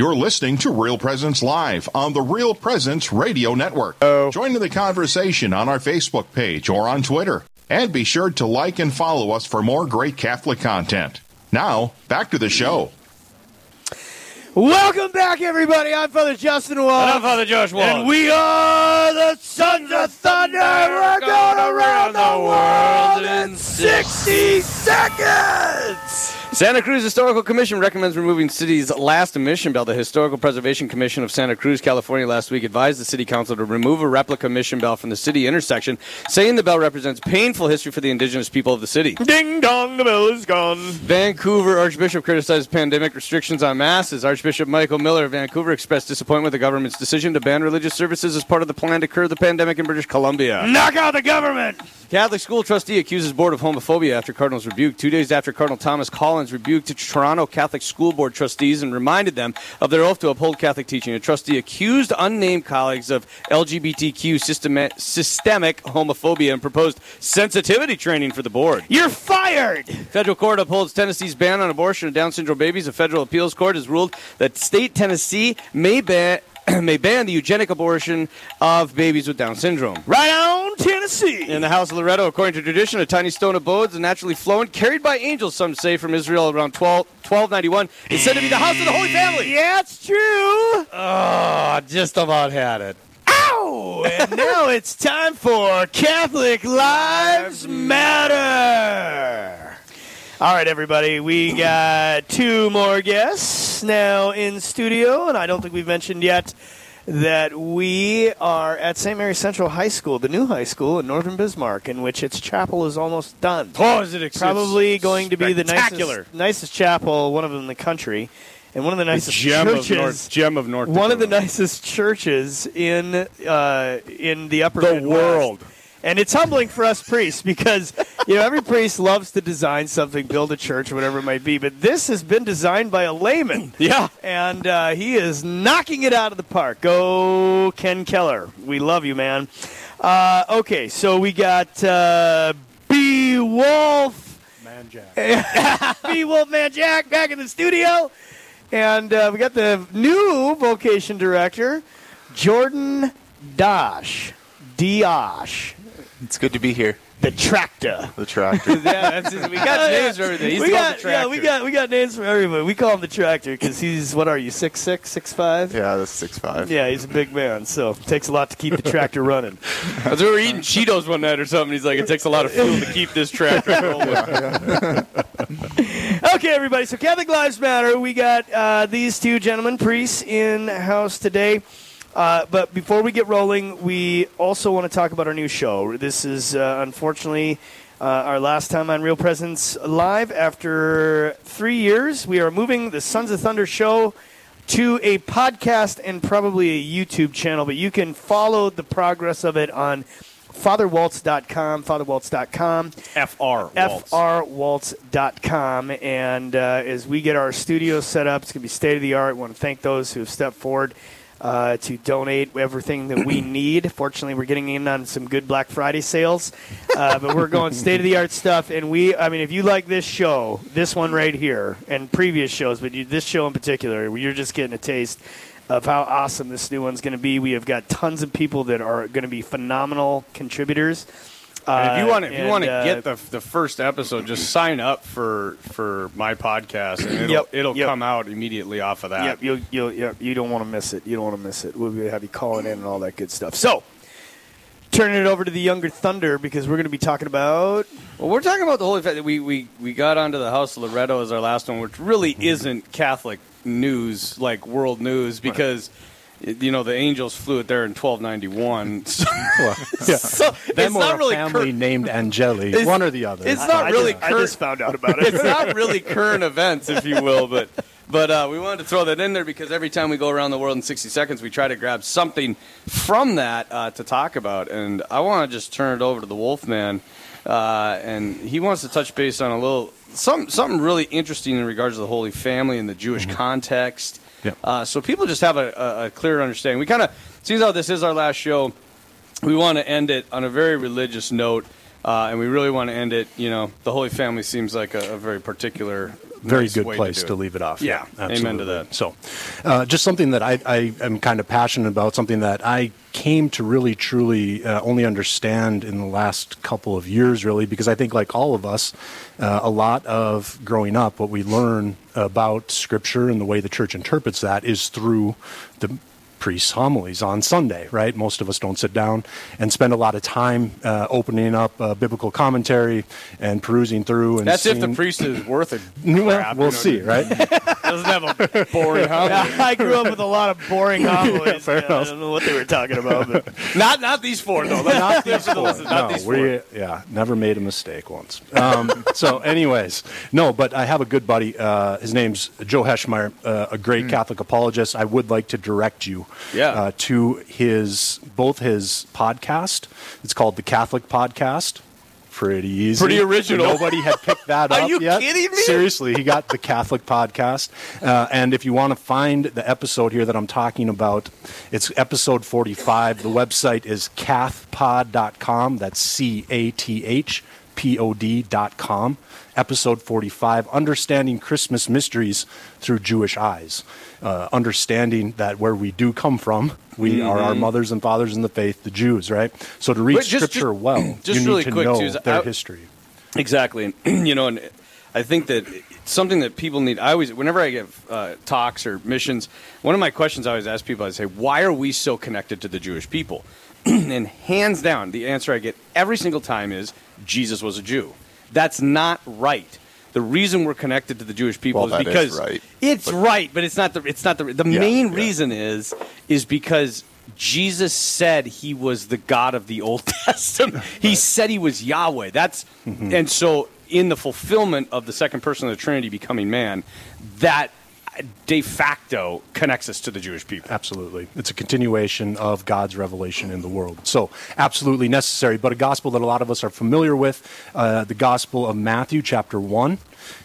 You're listening to Real Presence Live on the Real Presence Radio Network. Oh. Join in the conversation on our Facebook page or on Twitter. And be sure to like and follow us for more great Catholic content. Now, back to the show. Welcome back, everybody. I'm Father Justin Waltz. And I'm Father Josh Waltz. And we are the Sons of Thunder. We're going around the world in 60 seconds. Santa Cruz Historical Commission recommends removing city's last emission bell. The Historical Preservation Commission of Santa Cruz, California, last week advised the city council to remove a replica mission bell from the city intersection, saying the bell represents painful history for the indigenous people of the city. Ding dong, the bell is gone. Vancouver Archbishop criticized pandemic restrictions on masses. Archbishop Michael Miller of Vancouver expressed disappointment with the government's decision to ban religious services as part of the plan to curb the pandemic in British Columbia. Knock out the government. Catholic school trustee accuses board of homophobia after Cardinals rebuke. Two days after Cardinal Thomas Collins rebuked Toronto Catholic School Board trustees and reminded them of their oath to uphold Catholic teaching. A trustee accused unnamed colleagues of LGBTQ systemic, systemic homophobia and proposed sensitivity training for the board. You're fired. Federal court upholds Tennessee's ban on abortion of Down syndrome babies. A federal appeals court has ruled that state Tennessee may ban may ban the eugenic abortion of babies with Down syndrome. Right on, Tennessee. In the House of Loreto, according to tradition, a tiny stone abodes and naturally flowing, carried by angels, some say, from Israel around 12, 1291, is said to be the house of the Holy Family. Yeah, it's true. Oh, just about had it. Ow! and now it's time for Catholic Lives Matter. All right, everybody, we got two more guests now in studio, and I don't think we've mentioned yet that we are at St. Mary Central High School, the new high school in Northern Bismarck, in which its chapel is almost done. Oh, is it Probably going to be the nicest, nicest chapel, one of them in the country, and one of the nicest gem churches. of North, gem of North. one of the nicest churches in uh, in the upper The Midwest. world. And it's humbling for us priests because you know every priest loves to design something, build a church, or whatever it might be. But this has been designed by a layman. Yeah. and uh, he is knocking it out of the park. Go, Ken Keller. We love you, man. Uh, okay, so we got uh, B Wolf. Man Jack. B Wolf Man Jack back in the studio. And uh, we got the new vocation director, Jordan Dosh. Diosh. It's good to be here. The tractor. The tractor. Yeah, that's his, we got names for everything. He's we called got, the yeah, we got we got names for everybody. We call him the tractor because he's what are you six six six five? yeah, that's six five. Yeah, he's a big man, so it takes a lot to keep the tractor running. As we were eating Cheetos one night or something, he's like, "It takes a lot of fuel to keep this tractor rolling." Okay, everybody. So Catholic Lives Matter. We got uh, these two gentlemen, priests, in house today. Uh, but before we get rolling, we also want to talk about our new show. This is uh, unfortunately uh, our last time on Real Presence Live after three years. We are moving the Sons of Thunder show to a podcast and probably a YouTube channel, but you can follow the progress of it on fatherwaltz.com, fatherwaltz.com. Fr. frwaltz.com. And uh, as we get our studio set up, it's going to be state of the art. want to thank those who have stepped forward uh, to donate everything that we need. Fortunately, we're getting in on some good Black Friday sales, uh, but we're going state of the art stuff. And we, I mean, if you like this show, this one right here, and previous shows, but you, this show in particular, you're just getting a taste of how awesome this new one's going to be. We have got tons of people that are going to be phenomenal contributors. And if you Uh, want to, if you want to uh, get the the first episode, just sign up for for my podcast, and it'll Yep, it'll yep. come out immediately off of that. Yep, you'll, you'll, yep, you don't want to miss it. You don't want to miss it. We'll be- have you calling in and all that good stuff. So, turning it over to the Younger Thunder because we're going to be talking about. Well, we're talking about the Holy Family. We we we got onto the House of Loreto as our last one, which really isn't Catholic news, like world news, because. You know the angels flew it there in 1291. So, so Them it's or not a really family cur- named Angeli. It's- One or the other. it's not I really Just, I current. just found out about it. it's not really current events, if you will, but but uh, we wanted to throw that in there because every time we go around the world in 60 seconds, we try to grab something from that uh, to talk about. And I want to just turn it over to the Wolfman, uh, and he wants to touch base on a little some something really interesting in regards to the Holy Family and the Jewish context. Uh, so people just have a, a, a clear understanding. We kind of seems how this is our last show we want to end it on a very religious note, uh, and we really want to end it. You know, the Holy Family seems like a, a very particular very nice good way to place to, leave it off. Yeah, amen to that. So, uh, just something that I, I am kind of passionate about, something that I came to really truly uh, only understand in the last couple of years, really, because I think, like all of us, uh, a lot of growing up, what we learn about Scripture and the way the church interprets that is through the priest's homilies on Sunday, right? Most of us don't sit down and spend a lot of time uh, opening up uh, biblical commentary and perusing through. And That's if the priest is worth it. Well, we'll see, right? Doesn't have a boring homily. I grew up with a lot of boring homilies. fair Yeah, I don't know what they were talking about, but Not not these four though. Not these four. Not no, these we four. yeah, never made a mistake once. Um, so, anyways, no, but I have a good buddy. Uh, his name's Joe Heschmeyer, uh, a great Catholic apologist. I would like to direct you Yeah. uh, to his both his podcast. It's called the Catholic Podcast. Pretty easy. Pretty original. Nobody had picked that up Are you yet. kidding me? Seriously, he got the Catholic podcast. Uh, and if you want to find the episode here that I'm talking about, it's episode 45. The website is cathpod.com. That's C A T H P O D.com. Episode 45 Understanding Christmas Mysteries Through Jewish Eyes. Uh, understanding that where we do come from, we are our mothers and fathers in the faith, the Jews, right? So to read just- Scripture just- well, just you really need to quick, know too, their I- history. Exactly, and you know, and I think that it's something that people need. I always, whenever I give uh, talks or missions, one of my questions I always ask people, I say, "Why are we so connected to the Jewish people?" and hands down, the answer I get every single time is Jesus was a Jew. That's not right. The reason we're connected to the Jewish people Well, is that is because right. it's right, but it's not the. It's not the. The Yeah, main yeah. reason is is because Jesus said he was the God of the Old Testament. He said he was Yahweh. That's Mm-hmm. and so in the fulfillment of the second person of the Trinity becoming man, that de facto connects us to the Jewish people. Absolutely. It's a continuation of God's revelation in the world. So, absolutely necessary. But a gospel that a lot of us are familiar with, uh, the Gospel of Matthew, chapter 1,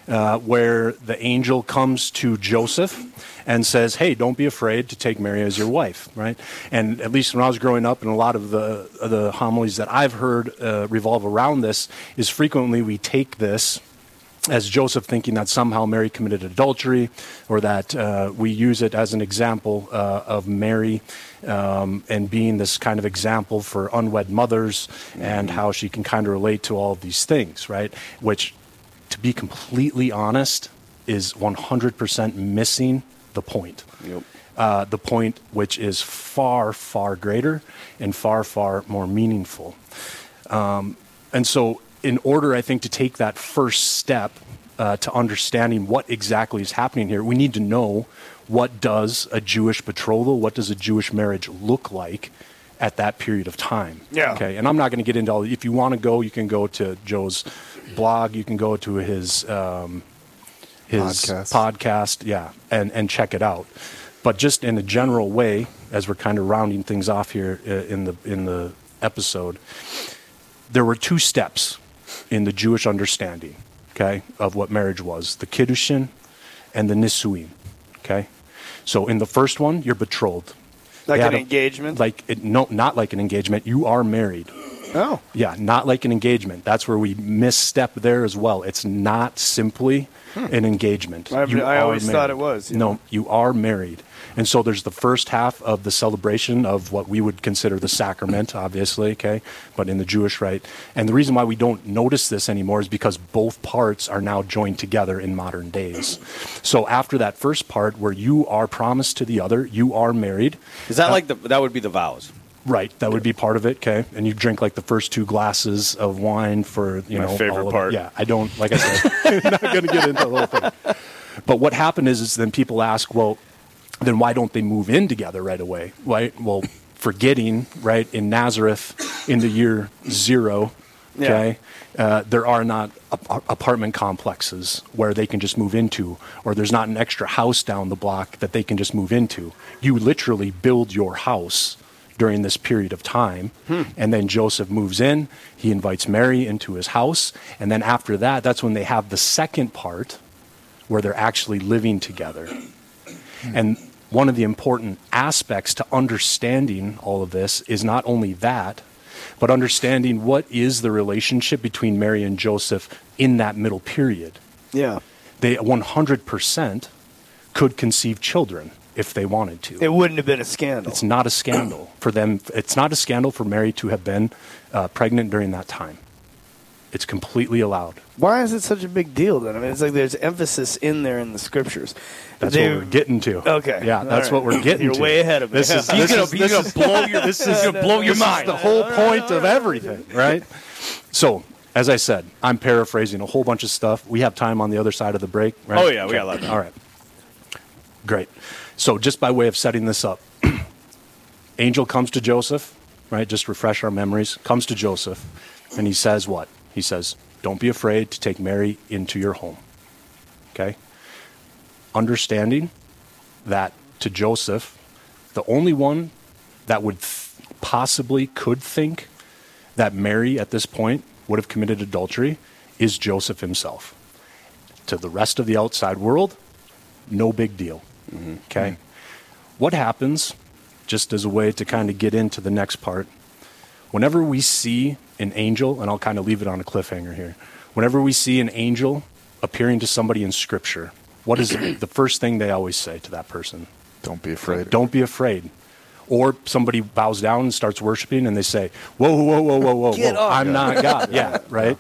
uh, where the angel comes to Joseph and says, Hey, don't be afraid to take Mary as your wife, right? And at least when I was growing up, and a lot of the, the homilies that I've heard uh, revolve around this, is frequently we take this as Joseph thinking that somehow Mary committed adultery, or that uh, we use it as an example uh, of Mary um, and being this kind of example for unwed mothers and how she can kind of relate to all of these things, right? Which, to be completely honest, is 100% missing the point. Yep. Uh, the point which is far, far greater and far, far more meaningful. Um, and so, in order, I think, to take that first step uh, to understanding what exactly is happening here, we need to know what does a Jewish betrothal, what does a Jewish marriage look like at that period of time. Yeah. Okay. And I'm not going to get into all. If you want to go, you can go to Joe's blog. You can go to his um, his Podcast. podcast. Yeah, and and check it out. But just in a general way, as we're kind of rounding things off here uh, in the in the episode, there were two steps in the Jewish understanding, okay, of what marriage was: the kiddushin and the nisuin. Okay, so in the first one, you're betrothed. like an a- engagement. Like it, no, not like an engagement. You are married. Oh, Yeah, not like an engagement. That's where we misstep there as well. It's not simply hmm. an engagement. I've- I are always thought it was, yeah. No, you are married. And so there's the first half of the celebration of what we would consider the sacrament, obviously, okay? But in the Jewish rite. And the reason why we don't notice this anymore is because both parts are now joined together in modern days. So after that first part where you are promised to the other, you are married. Is that uh, like the that would be the vows? Right, that would be part of it. Okay, and you drink like the first two glasses of wine for you My know favorite all part. It. Yeah, I don't like I said, I'm not going to get into the whole thing. But what happened is, is then people ask, well, then why don't they move in together right away? Right. Well, forgetting right in Nazareth in the year zero. Yeah. Okay, uh, there are not ap- apartment complexes where they can just move into, or there's not an extra house down the block that they can just move into. You literally build your house during this period of time. Hmm. And then Joseph moves in, he invites Mary into his house. And then after that, that's when they have the second part where they're actually living together. Hmm. And one of the important aspects to understanding all of this is not only that, but understanding what is the relationship between Mary and Joseph in that middle period. yeah. they 100% could conceive children if they wanted to. It wouldn't have been a scandal. It's not a scandal for them. It's not a scandal for Mary to have been uh, pregnant during that time. It's completely allowed. Why is it such a big deal then? I mean, it's like there's emphasis in there in the scriptures. That's They- what we're getting to. Okay. Yeah, that's right. what we're getting You're to. way ahead of me. This is, this gonna- is- this gonna is- blow your- This is blow your this is mind. the whole point of everything, right? So, as I said, I'm paraphrasing a whole bunch of stuff. We have time on the other side of the break, right? Oh, yeah, we got a lot of time. All right. Great. So, just by way of setting this up, angel comes to Joseph, right? Just refresh our memories. Comes to Joseph, and he says what? He says, "Don't be afraid to take Mary into your home." Okay. Understanding that to Joseph, the only one that would th- possibly could think that Mary at this point would have committed adultery is Joseph himself. To the rest of the outside world, no big deal. Mm-hmm. Okay? What happens, just as a way to kind of get into the next part, whenever we see an angel, and I'll kind of leave it on a cliffhanger here, whenever we see an angel appearing to somebody in Scripture, what is the first thing they always say to that person? Don't be afraid. Don't be afraid. Or somebody bows down and starts worshiping and they say, Whoa, whoa, whoa, whoa, whoa, Get whoa. I'm not God. Yeah, right?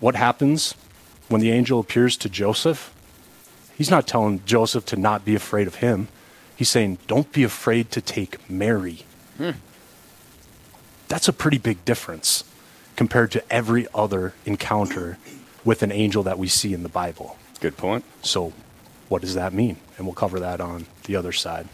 What happens when the angel appears to Joseph? He's not telling Joseph to not be afraid of him. He's saying, Don't be afraid to take Mary. Hmm. That's a pretty big difference compared to every other encounter with an angel that we see in the Bible. Good point. So, what does that mean? And we'll cover that on the other side.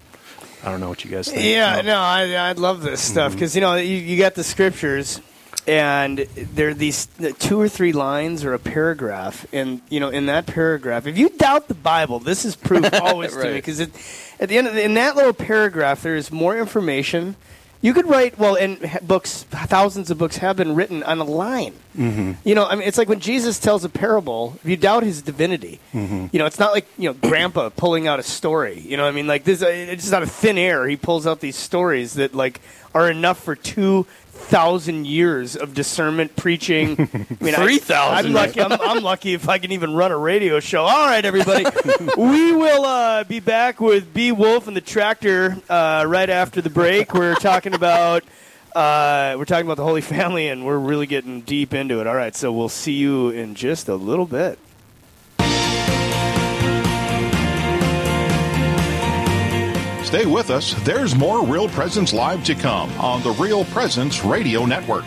I don't know what you guys think. Yeah, no, I, I love this stuff mm-hmm. because you know you, you got the scriptures, and there are these two or three lines or a paragraph, and you know in that paragraph, if you doubt the Bible, this is proof always to me because at the end of the, in that little paragraph there is more information. You could write well, and books, thousands of books have been written on a line. Mm-hmm. You know, I mean, it's like when Jesus tells a parable. If you doubt his divinity, Mm-hmm. you know, it's not like you know, Grandpa pulling out a story. You know, what I mean, like this, uh, it's just out of thin air. He pulls out these stories that like are enough for two thousand years of discernment preaching. I mean, Three thousand. I'm lucky. I'm, I'm lucky if I can even run a radio show. All right, everybody, we will uh, be back with B Wolf and the Tractor uh, right after the break. We're talking about. Uh, we're talking about the Holy Family, and we're really getting deep into it. All right, so we'll see you in just a little bit. Stay with us. There's more Real Presence Live to come on the Real Presence Radio Network.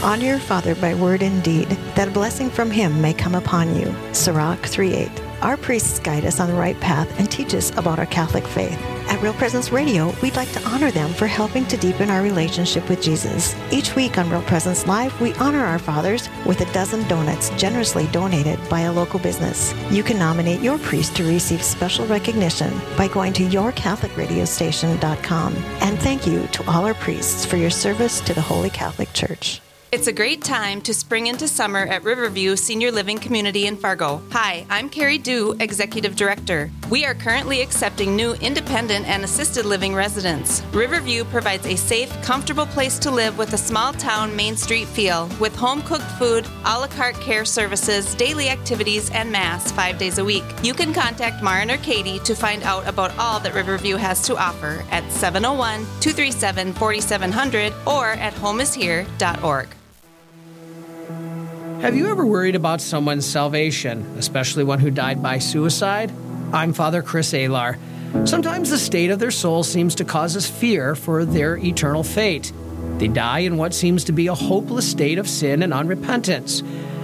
Honor your father by word and deed, that a blessing from him may come upon you. Sirach 3.8. Our priests guide us on the right path and teach us about our Catholic faith. At Real Presence Radio, we'd like to honor them for helping to deepen our relationship with Jesus. Each week on Real Presence Live, we honor our fathers with a dozen donuts generously donated by a local business. You can nominate your priest to receive special recognition by going to yourcatholicradiostation.com. And thank you to all our priests for your service to the Holy Catholic Church. It's a great time to spring into summer at Riverview Senior Living Community in Fargo. Hi, I'm Carrie Dew, Executive Director. We are currently accepting new independent and assisted living residents. Riverview provides a safe, comfortable place to live with a small town Main Street feel, with home cooked food, a la carte care services, daily activities, and Mass five days a week. You can contact Marin or Katie to find out about all that Riverview has to offer at 701 237 4700 or at homeishere.org. Have you ever worried about someone's salvation, especially one who died by suicide? I'm Father Chris Alar. Sometimes the state of their soul seems to cause us fear for their eternal fate. They die in what seems to be a hopeless state of sin and unrepentance.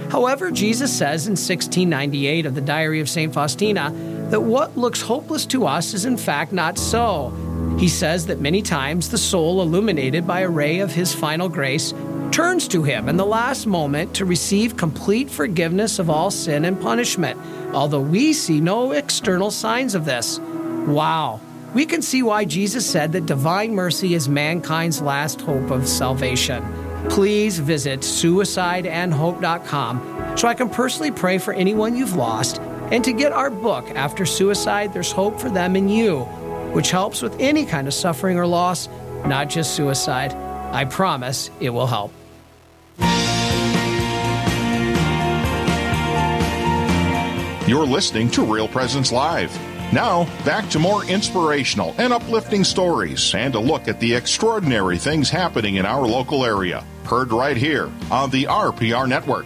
However, Jesus says in 1698 of the Diary of St. Faustina that what looks hopeless to us is in fact not so. He says that many times the soul, illuminated by a ray of his final grace, turns to him in the last moment to receive complete forgiveness of all sin and punishment, although we see no external signs of this. Wow. We can see why Jesus said that divine mercy is mankind's last hope of salvation. Please visit suicideandhope.com so I can personally pray for anyone you've lost and to get our book, After Suicide, There's Hope for Them and You, which helps with any kind of suffering or loss, not just suicide. I promise it will help. You're listening to Real Presence Live. Now, back to more inspirational and uplifting stories and a look at the extraordinary things happening in our local area. Heard right here on the RPR Network.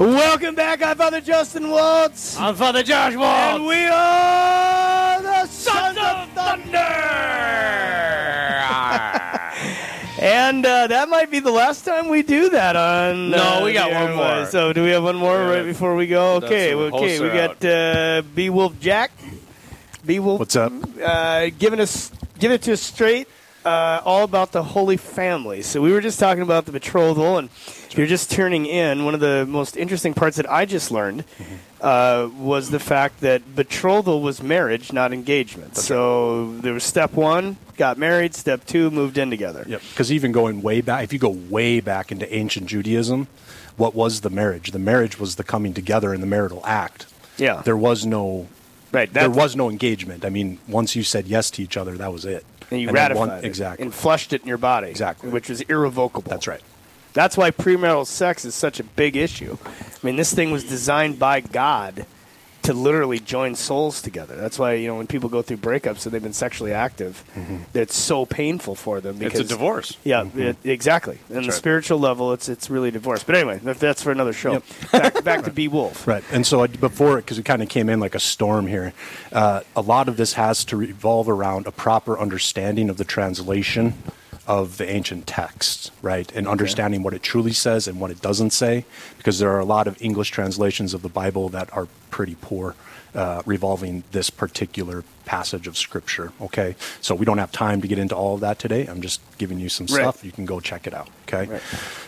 Welcome back. I'm Father Justin Waltz. I'm Father Josh Waltz. And we are the Sons of Thunder. And uh, that might be the last time we do that on. No, uh, we got one more. So do we have one more Yeah. right before we go? Okay, okay. We got uh, B Wolf Jack. B Wolf. What's up? Uh, giving us giving it to us straight. Uh, all about the Holy Family. So we were just talking about the betrothal, and if you're just turning in, one of the most interesting parts that I just learned uh, was the fact that betrothal was marriage, not engagement. so there was step one, got married. Step two, moved in together. Yep. Because even going way back, if you go way back into ancient Judaism, what was the marriage? The marriage was the coming together in the marital act. Yeah. There was no. Right. There was no engagement. I mean, once you said yes to each other, that was it. and you And ratified one- it exactly. and flushed it in your body, Exactly. which was irrevocable. That's right. That's why premarital sex is such a big issue. I mean, this thing was designed by God to literally join souls together. That's why you know when people go through breakups and they've been sexually active, it's so painful for them. Because, It's a divorce. Yeah, it, exactly. And the right. spiritual level, it's it's really divorce. But anyway, that- that's for another show. Back, back to B Wolf. Right. And so I, before, it because it kind of came in like a storm here, uh, a lot of this has to revolve around a proper understanding of the translation of the ancient texts, right? And understanding what it truly says and what it doesn't say, because there are a lot of English translations of the Bible that are pretty poor. Uh, revolving this particular passage of scripture. Okay, so we don't have time to get into all of that today. I'm just giving you some Right. stuff. You can go check it out. Okay.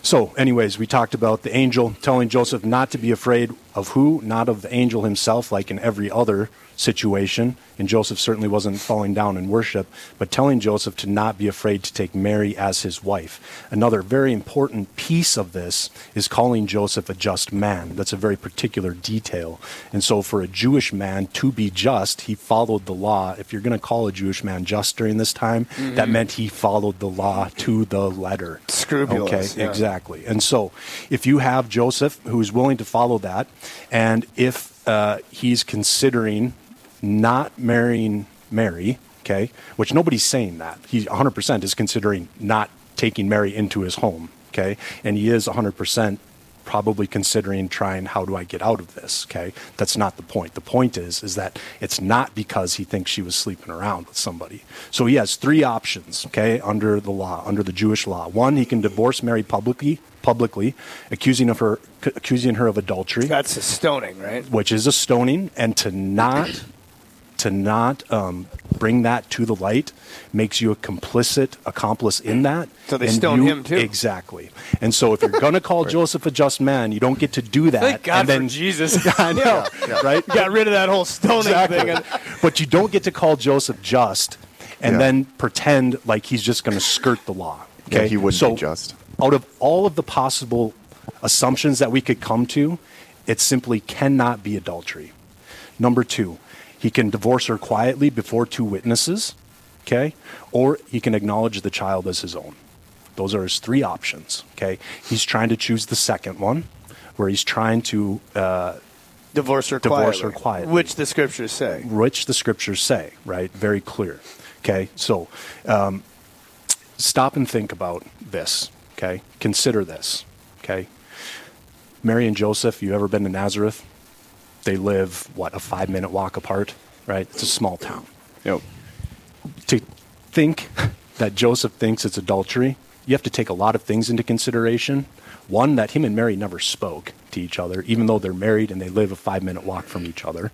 So, anyways, we talked about the angel telling Joseph not to be afraid of who? Not of the angel himself, like in every other situation. And Joseph certainly wasn't falling down in worship, but telling Joseph to not be afraid to take Mary as his wife. Another very important piece of this is calling Joseph a just man. That's a very particular detail. And so, for a Jewish man to be just, he followed the law. If you're going to call a Jewish man just during this time, that meant he followed the law to the letter. Scrupulous, Okay, yeah. exactly. And so, if you have Joseph who's willing to follow that, and if uh, he's considering not marrying Mary, okay, which nobody's saying that. He 100% is considering not taking Mary into his home, okay, and he is 100% probably considering trying how do I get out of this, okay? That's not the point. The point is is that it's not because he thinks she was sleeping around with somebody. So he has three options, okay, under the law, under the Jewish law. One, he can divorce Mary publicly, publicly, accusing of her accusing her of adultery That's a stoning, right? which is a stoning, and to not to not um, bring that to the light makes you a complicit accomplice in that. So they And stone you- him, too. Exactly. And so if you're going to call Joseph a just man, you don't get to do that. Thank God and then for Jesus. I know, right? Got rid of that whole stoning Exactly. thing. but you don't get to call Joseph just and Yeah. then pretend like he's just going to skirt the law. Okay, Yeah, he wouldn't so be just. Out of all of the possible assumptions that we could come to, it simply cannot be adultery. Number two, he can divorce her quietly before two witnesses, okay, or he can acknowledge the child as his own. Those are his three options. Okay, he's trying to choose the second one, where he's trying to uh, Divorce her Divorce quietly. her quietly. Which the scriptures say. which the scriptures say, right? Very clear. Okay, so um, stop and think about this. Okay, consider this. Okay, Mary and Joseph. You ever been to Nazareth? They live what a five minute walk apart, right? It's a small town. Yep. To think that Joseph thinks it's adultery, you have to take a lot of things into consideration. One, that him and Mary never spoke to each other, even though they're married and they live a five minute walk from each other,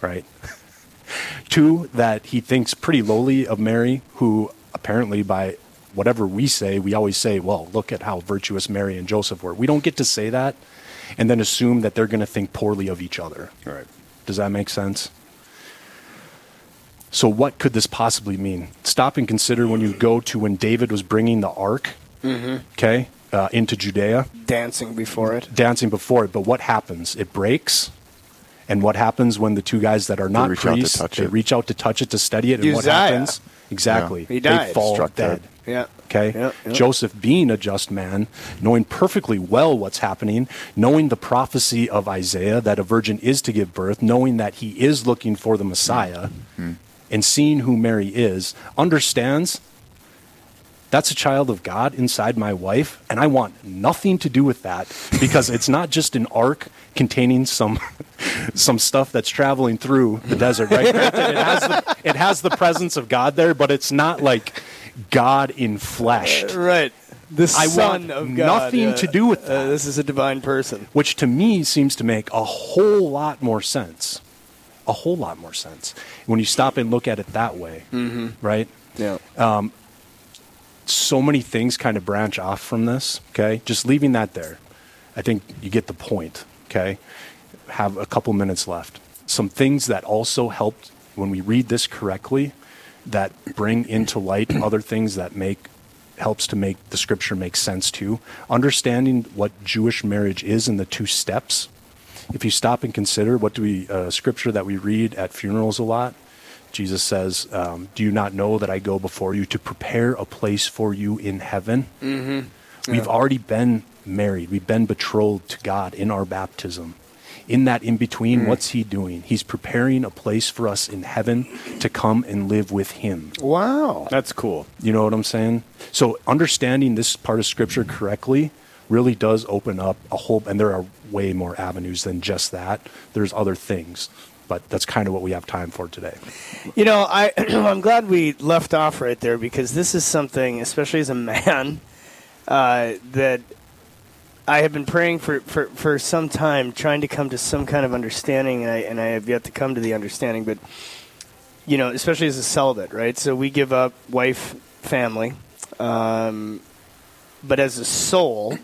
right? Two, that he thinks pretty lowly of Mary, who apparently, by whatever we say, we always say, well, look at how virtuous Mary and Joseph were. We don't get to say that and then assume that they're going to think poorly of each other. Right. Does that make sense? So, what could this possibly mean? Stop and consider when you go to when David was bringing the ark, okay, uh, into Judea, Dancing before it. dancing before it. But what happens? It breaks. And what happens when the two guys that are not to priests touch they it. reach out to touch it to steady it? And what happens? Exactly. He died. They fall Struck dead. dead. Yeah. Okay? Yeah, yeah. Joseph being a just man, knowing perfectly well what's happening, knowing the prophecy of Isaiah that a virgin is to give birth, knowing that he is looking for the Messiah, mm-hmm. and seeing who Mary is, understands that's a child of God inside my wife, and I want nothing to do with that because it's not just an ark containing some some stuff that's traveling through the desert, right? It has the, it has the presence of God there, but it's not like God in flesh, Right. The I Son want of God. nothing uh, to do with uh, that. this is a divine person. which to me seems to make a whole lot more sense. A whole lot more sense when you stop and look at it that way, mm-hmm. right? Yeah. so many things kind of branch off from this. Okay, just leaving that there. I think you get the point. Okay, have a couple minutes left. Some things that also helped when we read this correctly, that bring into light other things that make helps to make the scripture make sense too. Understanding what Jewish marriage is in the two steps. If you stop and consider what do we uh, scripture that we read at funerals a lot, Jesus says, um, "Do you not know that I go before you to prepare a place for you in heaven?" Mm-hmm. We've already been married. We've been betrothed to God in our baptism. In that in between, what's He doing? He's preparing a place for us in heaven to come and live with Him. Wow. That's cool. You know what I'm saying? So understanding this part of Scripture correctly really does open up a whole, and there are way more avenues than just that. There's other things, but that's kind of what we have time for today. You know, I I'm glad we left off right there because this is something, especially as a man, uh, that I have been praying for, for, for some time, trying to come to some kind of understanding, and I, and I have yet to come to the understanding. But you know, especially as a celibate, right? So we give up wife, family, um, but as a soul,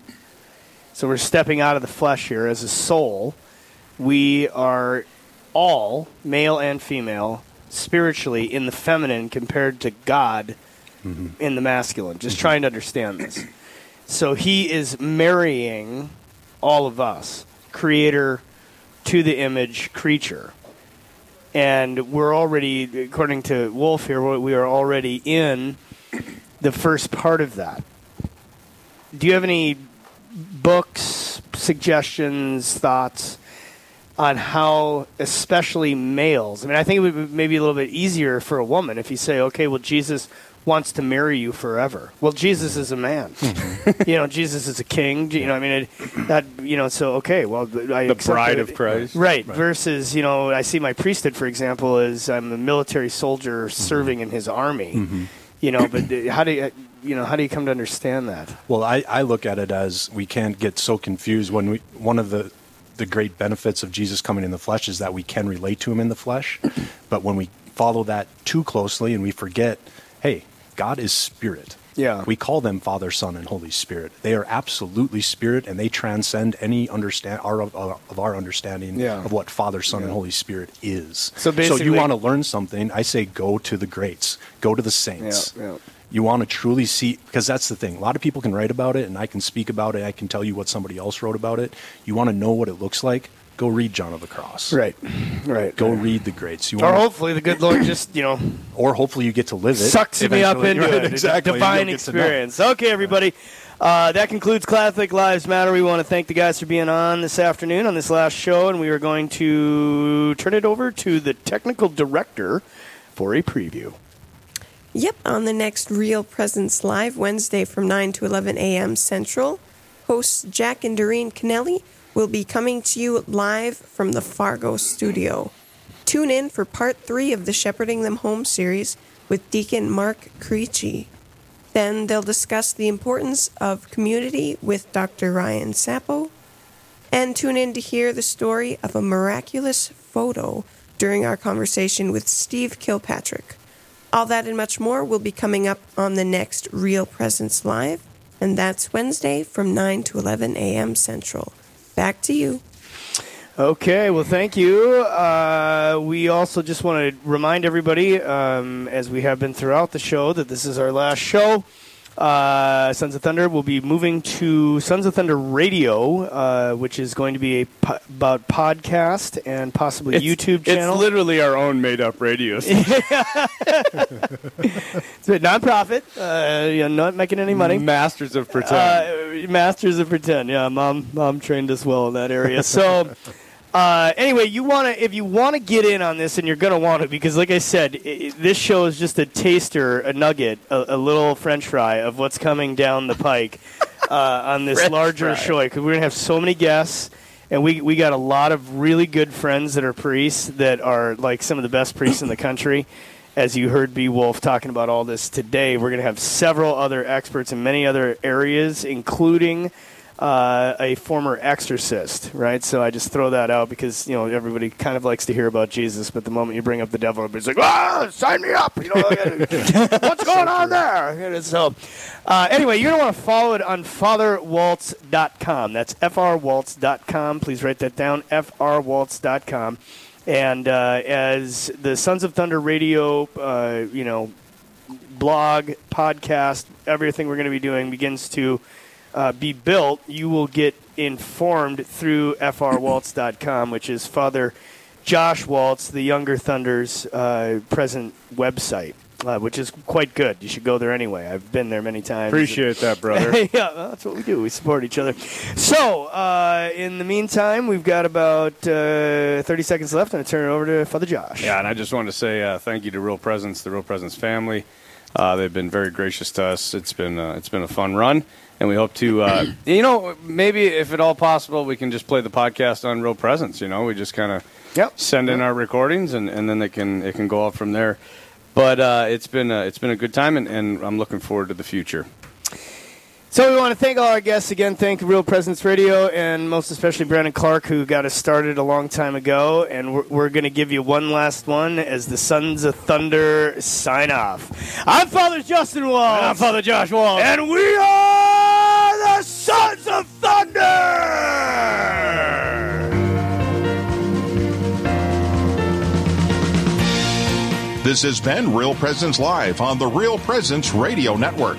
so we're stepping out of the flesh here. As a soul, we are all, male and female, spiritually in the feminine compared to God in the masculine. Just trying to understand this. So he is marrying all of us, creator to the image creature. And we're already, according to Wolf here, we are already in the first part of that. Do you have any books, suggestions, thoughts on how, especially males? I mean, I think it would be maybe a little bit easier for a woman if you say, okay, well, Jesus wants to marry you forever. Well, Jesus is a man. Mm-hmm. you know, Jesus is a king. You know, I mean, it, that you know, so okay. Well, I The bride it. of Christ. Right, Versus, you know, I see my priesthood, for example, as I'm a military soldier mm-hmm. serving in his army. Mm-hmm. You know, but uh, how do you, you know, how do you come to understand that? Well, I, I look at it as we can't get so confused when we one of the the great benefits of Jesus coming in the flesh is that we can relate to him in the flesh. But when we follow that too closely and we forget, hey, God is spirit. Yeah. We call them Father, Son, and Holy Spirit. They are absolutely spirit, and they transcend any understand our, of, uh, of our understanding Yeah. of what Father, Son, and Holy Spirit is. So basically, so you want to learn something? I say go to the greats, go to the saints. Yeah, yeah. You want to truly see because that's the thing. A lot of people can write about it, and I can speak about it. I can tell you what somebody else wrote about it. You want to know what it looks like? Go read John of the Cross. Right, right. Go read the greats. You Or want, hopefully the good Lord just, you know, or hopefully you get to live it. sucks me up into Right, it. Exactly. Divine You'll get to know. experience. Okay, everybody. Uh, that concludes Catholic Lives Matter. We want to thank the guys for being on this afternoon on this last show, and we are going to turn it over to the technical director for a preview. Yep, on the next Real Presence Live, Wednesday from 9 to 11 a.m. Central, hosts Jack and Doreen Kennelly will be coming to you live from the Fargo studio. Tune in for part three of the Shepherding Them Home series with Deacon Mark Creechy. Then they'll discuss the importance of community with Dr. Ryan Sappo. And tune in to hear the story of a miraculous photo during our conversation with Steve Kilpatrick. All that and much more will be coming up on the next Real Presence Live, and that's Wednesday from 9 to 11 a.m. Central. Back to you. Okay, well, thank you. Uh, we also just want to remind everybody, um, as we have been throughout the show, that this is our last show uh, Sons of Thunder will be moving to Sons of Thunder Radio, uh, which is going to be a po- about podcast and possibly YouTube channel. It's literally our own made-up radio station. It's a nonprofit. Uh, you know, not making any money. Masters of pretend. Uh, masters of pretend. Yeah, mom, mom trained us well in that area. So, uh, anyway, you want to if you want to get in on this, and you're gonna want to, because like I said, i i- this show is just a taster, a nugget, a, a little French fry of what's coming down the pike uh, on this French larger fry. show. Because we're gonna have so many guests. And we, we got a lot of really good friends that are priests that are like some of the best priests in the country. As you heard B. Wolf talking about all this today, we're going to have several other experts in many other areas, including uh, a former exorcist, right? So I just throw that out because you know everybody kind of likes to hear about Jesus, but the moment you bring up the devil, everybody's like, "Ah, sign me up!" You know, what's going on there? So, uh, anyway, you're gonna want to follow it on FatherWaltz.com. That's frwaltz.com. Please write that down. frwaltz.com. And uh, as the Sons of Thunder Radio, uh, you know, blog, podcast, everything we're going to be doing begins to uh, be built, you will get informed through frwaltz.com, which is Father Josh Waltz, the Younger Thunder's uh, present website, uh, which is quite good. You should go there anyway. I've been there many times. Appreciate that, brother. yeah, well, that's what we do. We support each other. So, uh, in the meantime, we've got about uh, 30 seconds left. and I'm going to turn it over to Father Josh. Yeah, and I just wanted to say uh, thank you to Real Presence, the Real Presence family. Uh, they've been very gracious to us. It's been uh, it's been a fun run, and we hope to, uh, you know, maybe if at all possible, we can just play the podcast on Real Presence. You know, we just kind of Yep. send in our recordings, and, and then they can it can go off from there. But uh, it's been a, it's been a good time, and, and I'm looking forward to the future. So we want to thank all our guests again. Thank Real Presence Radio and most especially Brandon Clark, who got us started a long time ago. And we're, we're going to give you one last one as the Sons of Thunder sign off. I'm Father Justin Waltz. I'm Father Josh Waltz. And we are the Sons of Thunder! This has been Real Presence Live on the Real Presence Radio Network.